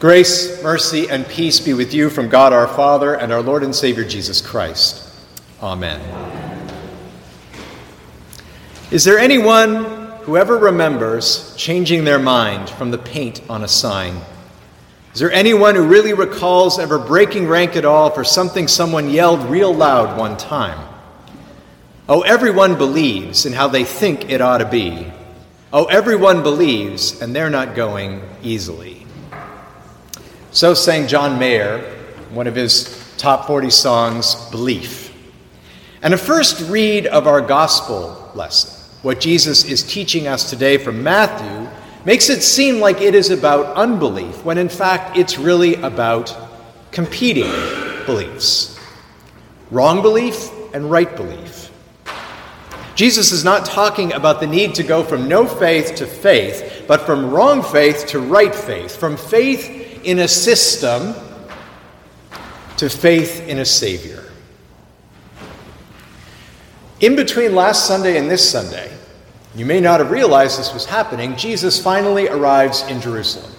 Grace, mercy, and peace be with you from God our Father and our Lord and Savior Jesus Christ. Amen. Is there anyone who ever remembers changing their mind from the paint on a sign? Is there anyone who really recalls ever breaking rank at all for something someone yelled real loud one time? Oh, everyone believes in how they think it ought to be. Oh, everyone believes, and they're not going easily. So sang John Mayer, one of his top 40 songs, Belief. And a first read of our gospel lesson, what Jesus is teaching us today from Matthew, makes it seem like it is about unbelief, when in fact it's really about competing beliefs wrong belief and right belief. Jesus is not talking about the need to go from no faith to faith, but from wrong faith to right faith, from faith in a system to faith in a Savior. In between last Sunday and this Sunday, you may not have realized this was happening, Jesus finally arrives in Jerusalem,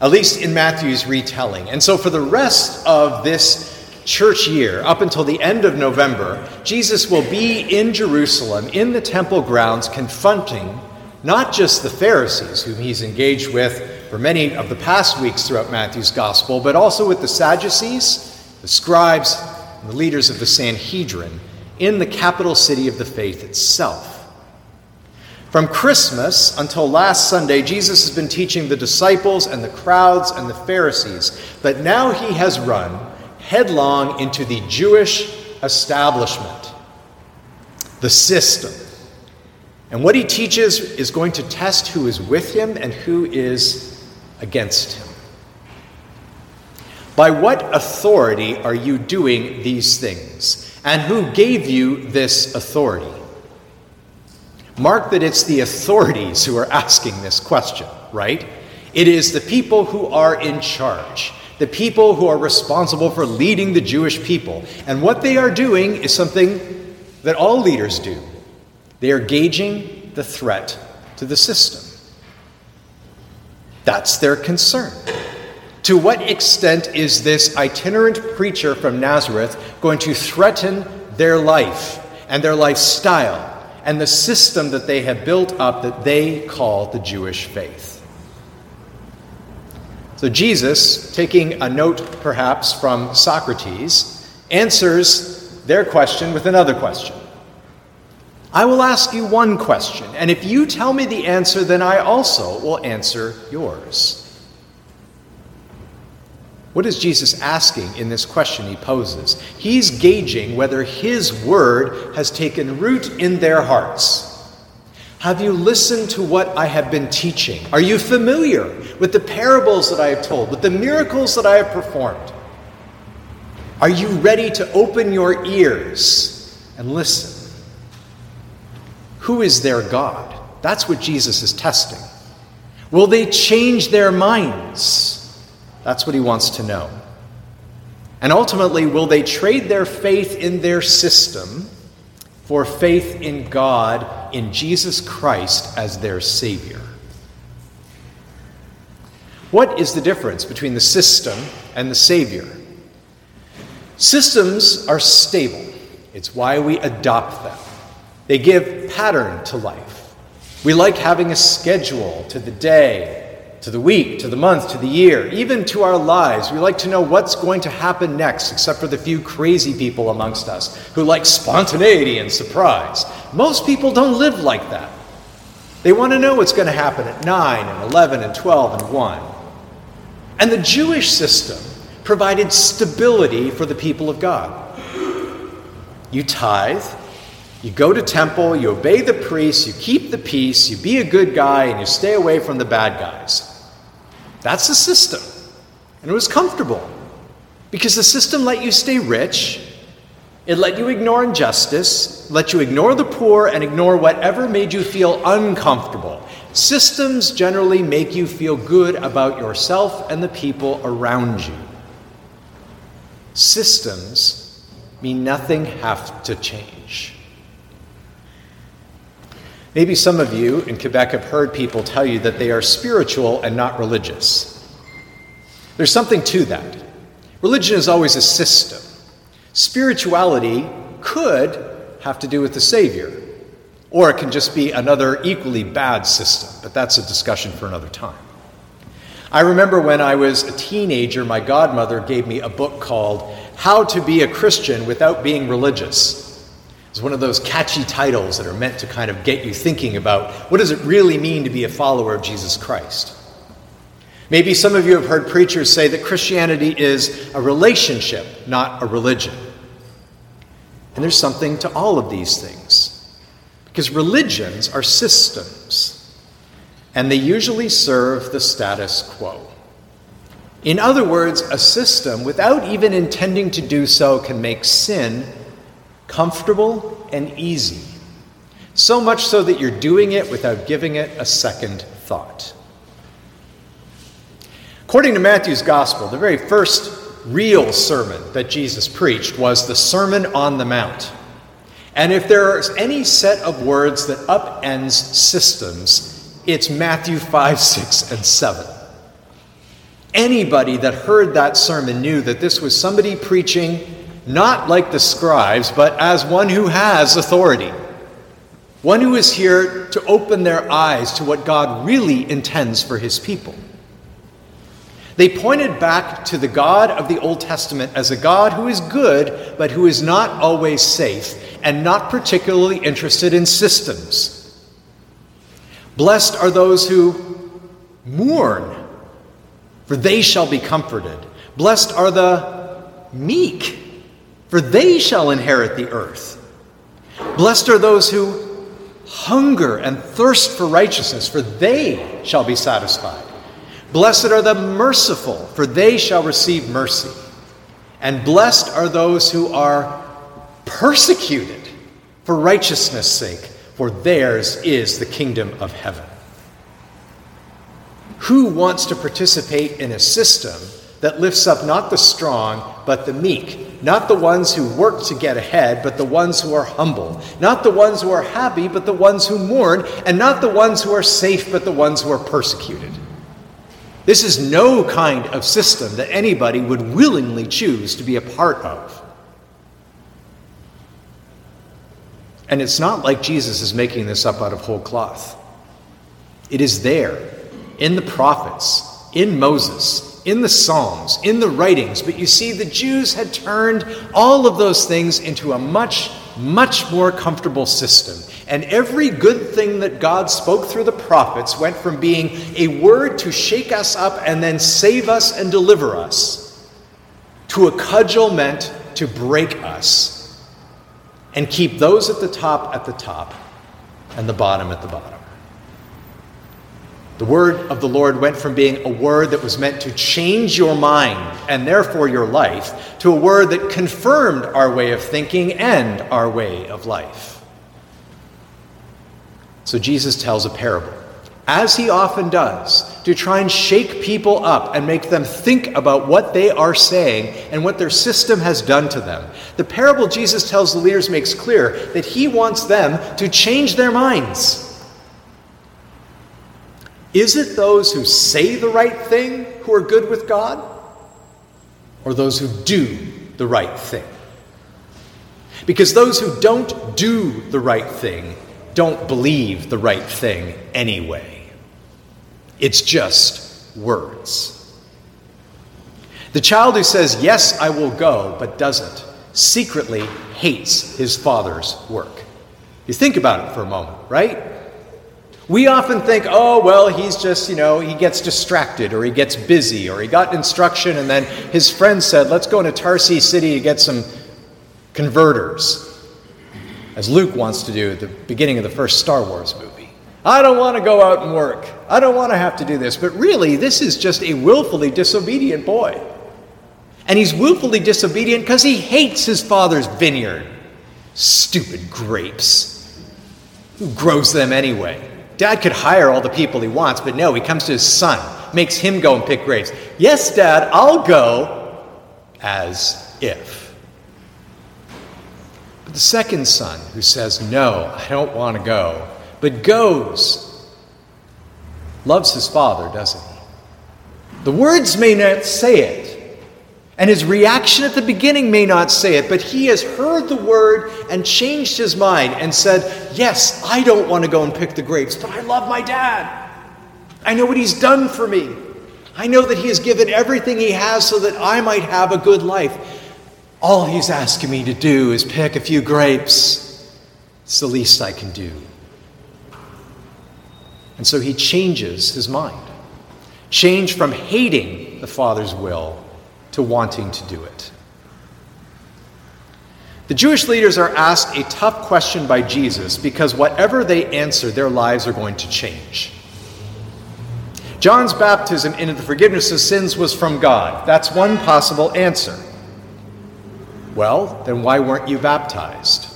at least in Matthew's retelling. And so, for the rest of this church year, up until the end of November, Jesus will be in Jerusalem, in the temple grounds, confronting not just the Pharisees, whom he's engaged with for many of the past weeks throughout Matthew's gospel, but also with the Sadducees, the scribes, and the leaders of the Sanhedrin in the capital city of the faith itself. From Christmas until last Sunday, Jesus has been teaching the disciples and the crowds and the Pharisees, but now he has run headlong into the Jewish establishment, the system. And what he teaches is going to test who is with him and who is against him. By what authority are you doing these things? And who gave you this authority? Mark that it's the authorities who are asking this question, right? It is the people who are in charge, the people who are responsible for leading the Jewish people. And what they are doing is something that all leaders do they are gauging the threat to the system. That's their concern. To what extent is this itinerant preacher from Nazareth going to threaten their life and their lifestyle and the system that they have built up that they call the Jewish faith? So, Jesus, taking a note perhaps from Socrates, answers their question with another question. I will ask you one question, and if you tell me the answer, then I also will answer yours. What is Jesus asking in this question he poses? He's gauging whether his word has taken root in their hearts. Have you listened to what I have been teaching? Are you familiar with the parables that I have told, with the miracles that I have performed? Are you ready to open your ears and listen? Who is their God? That's what Jesus is testing. Will they change their minds? That's what he wants to know. And ultimately, will they trade their faith in their system for faith in God, in Jesus Christ as their Savior? What is the difference between the system and the Savior? Systems are stable, it's why we adopt them. They give pattern to life. We like having a schedule to the day, to the week, to the month, to the year, even to our lives. We like to know what's going to happen next, except for the few crazy people amongst us who like spontaneity and surprise. Most people don't live like that. They want to know what's going to happen at 9 and 11 and 12 and 1. And the Jewish system provided stability for the people of God. You tithe, you go to temple, you obey the priests, you keep the peace, you be a good guy, and you stay away from the bad guys. That's the system. And it was comfortable because the system let you stay rich, it let you ignore injustice, let you ignore the poor, and ignore whatever made you feel uncomfortable. Systems generally make you feel good about yourself and the people around you. Systems mean nothing have to change. Maybe some of you in Quebec have heard people tell you that they are spiritual and not religious. There's something to that. Religion is always a system. Spirituality could have to do with the Savior, or it can just be another equally bad system, but that's a discussion for another time. I remember when I was a teenager, my godmother gave me a book called How to Be a Christian Without Being Religious. It's one of those catchy titles that are meant to kind of get you thinking about what does it really mean to be a follower of Jesus Christ. Maybe some of you have heard preachers say that Christianity is a relationship, not a religion. And there's something to all of these things. Because religions are systems and they usually serve the status quo. In other words, a system, without even intending to do so, can make sin comfortable and easy. So much so that you're doing it without giving it a second thought. According to Matthew's Gospel, the very first real sermon that Jesus preached was the Sermon on the Mount. And if there is any set of words that upends systems, it's Matthew 5, 6, and 7. Anybody that heard that sermon knew that this was somebody preaching not like the scribes, but as one who has authority. One who is here to open their eyes to what God really intends for his people. They pointed back to the God of the Old Testament as a God who is good, but who is not always safe and not particularly interested in systems. Blessed are those who mourn, for they shall be comforted. Blessed are the meek, for they shall inherit the earth. Blessed are those who hunger and thirst for righteousness, for they shall be satisfied. Blessed are the merciful, for they shall receive mercy. And blessed are those who are persecuted for righteousness' sake for theirs is the kingdom of heaven. Who wants to participate in a system that lifts up not the strong, but the meek? Not the ones who work to get ahead, but the ones who are humble. Not the ones who are happy, but the ones who mourn. And not the ones who are safe, but the ones who are persecuted. This is no kind of system that anybody would willingly choose to be a part of. And it's not like Jesus is making this up out of whole cloth. It is there in the prophets, in Moses, in the Psalms, in the writings. But you see, the Jews had turned all of those things into a much, much more comfortable system. And every good thing that God spoke through the prophets went from being a word to shake us up and then save us and deliver us to a cudgel meant to break us and keep those at the top at the top and the bottom at the bottom. The word of the Lord went from being a word that was meant to change your mind and therefore your life to a word that confirmed our way of thinking and our way of life. So Jesus tells a parable as he often does, to try and shake people up and make them think about what they are saying and what their system has done to them. The parable Jesus tells the leaders makes clear that he wants them to change their minds. Is it those who say the right thing who are good with God, or those who do the right thing? Because those who don't do the right thing don't believe the right thing anyway. It's just words. The child who says, Yes, I will go, but doesn't, secretly hates his father's work. You think about it for a moment, right? We often think, oh, well, he's just, you know, he gets distracted or he gets busy or he got instruction and then his friend said, let's go into Tarsi City to get some converters, as Luke wants to do at the beginning of the first Star Wars movie. I don't want to go out and work. I don't want to have to do this. But really, this is just a willfully disobedient boy. And he's willfully disobedient because he hates his father's vineyard. Stupid grapes. Who grows them anyway? Dad could hire all the people he wants, but no, he comes to his son, makes him go and pick grapes. Yes, Dad, I'll go, as if. But the second son, who says, No, I don't want to go, but goes. Loves his father, doesn't he? The words may not say it, and his reaction at the beginning may not say it, but he has heard the word and changed his mind and said, Yes, I don't want to go and pick the grapes, but I love my dad. I know what he's done for me. I know that he has given everything he has so that I might have a good life. All he's asking me to do is pick a few grapes. It's the least I can do. And so he changes his mind. Change from hating the Father's will to wanting to do it. The Jewish leaders are asked a tough question by Jesus because whatever they answer, their lives are going to change. John's baptism into the forgiveness of sins was from God. That's one possible answer. Well, then why weren't you baptized?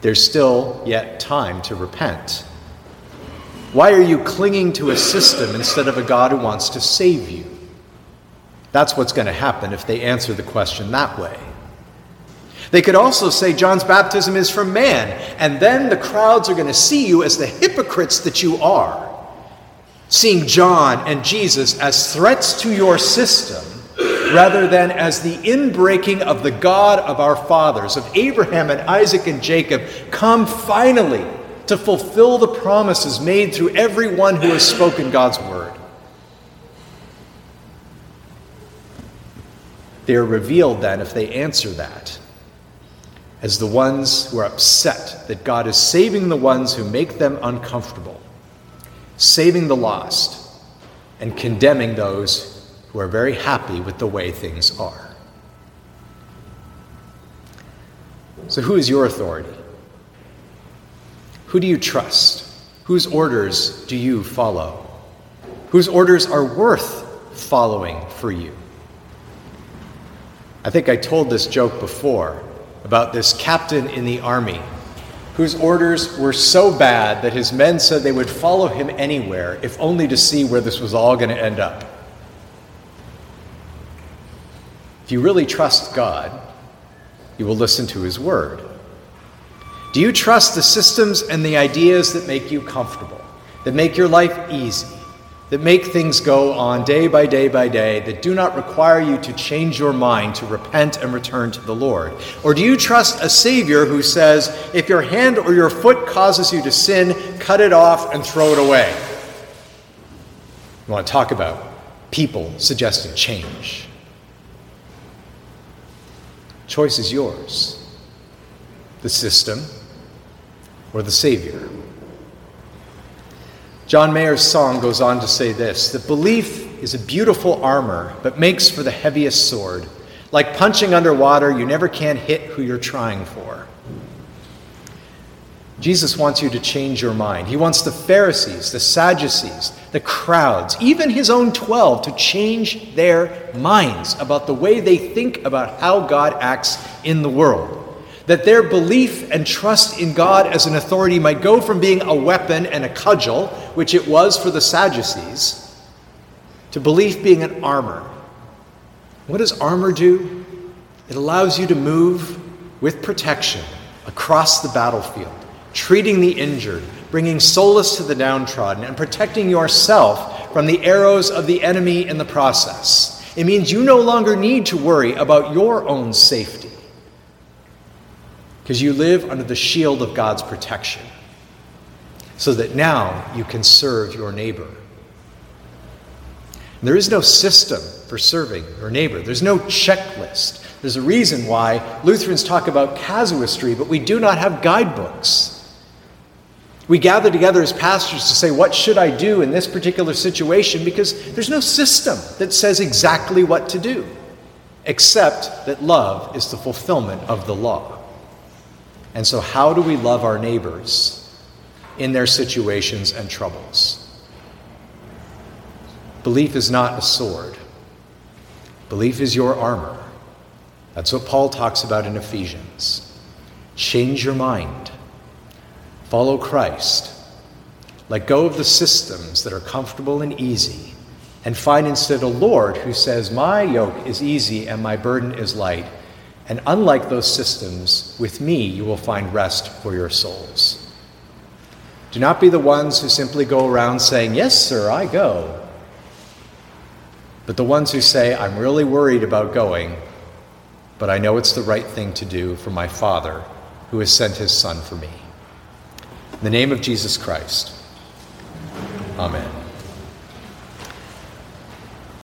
There's still yet time to repent. Why are you clinging to a system instead of a God who wants to save you? That's what's going to happen if they answer the question that way. They could also say John's baptism is from man, and then the crowds are going to see you as the hypocrites that you are, seeing John and Jesus as threats to your system rather than as the inbreaking of the God of our fathers, of Abraham and Isaac and Jacob, come finally to fulfill the promises made through everyone who has spoken God's word. They are revealed then, if they answer that, as the ones who are upset that God is saving the ones who make them uncomfortable, saving the lost, and condemning those who are very happy with the way things are. So, who is your authority? Who do you trust? Whose orders do you follow? Whose orders are worth following for you? I think I told this joke before about this captain in the army whose orders were so bad that his men said they would follow him anywhere, if only to see where this was all going to end up. If you really trust God, you will listen to his word. Do you trust the systems and the ideas that make you comfortable, that make your life easy, that make things go on day by day by day, that do not require you to change your mind to repent and return to the Lord? Or do you trust a Savior who says, if your hand or your foot causes you to sin, cut it off and throw it away? You want to talk about people suggesting change. Choice is yours. The system or the Savior. John Mayer's song goes on to say this that belief is a beautiful armor, but makes for the heaviest sword. Like punching underwater, you never can hit who you're trying for. Jesus wants you to change your mind. He wants the Pharisees, the Sadducees, the crowds, even his own 12 to change their minds about the way they think about how God acts in the world that their belief and trust in God as an authority might go from being a weapon and a cudgel, which it was for the Sadducees, to belief being an armor. What does armor do? It allows you to move with protection across the battlefield, treating the injured, bringing solace to the downtrodden, and protecting yourself from the arrows of the enemy in the process. It means you no longer need to worry about your own safety because you live under the shield of God's protection, so that now you can serve your neighbor. There is no system for serving your neighbor, there's no checklist. There's a reason why Lutherans talk about casuistry, but we do not have guidebooks. We gather together as pastors to say, What should I do in this particular situation? Because there's no system that says exactly what to do, except that love is the fulfillment of the law. And so, how do we love our neighbors in their situations and troubles? Belief is not a sword, belief is your armor. That's what Paul talks about in Ephesians. Change your mind, follow Christ, let go of the systems that are comfortable and easy, and find instead a Lord who says, My yoke is easy and my burden is light and unlike those systems, with me you will find rest for your souls. Do not be the ones who simply go around saying, Yes, sir, I go. but the ones who say, I'm really worried about going, but I know it's the right thing to do for my Father who has sent his Son for me. In the name of Jesus Christ, amen.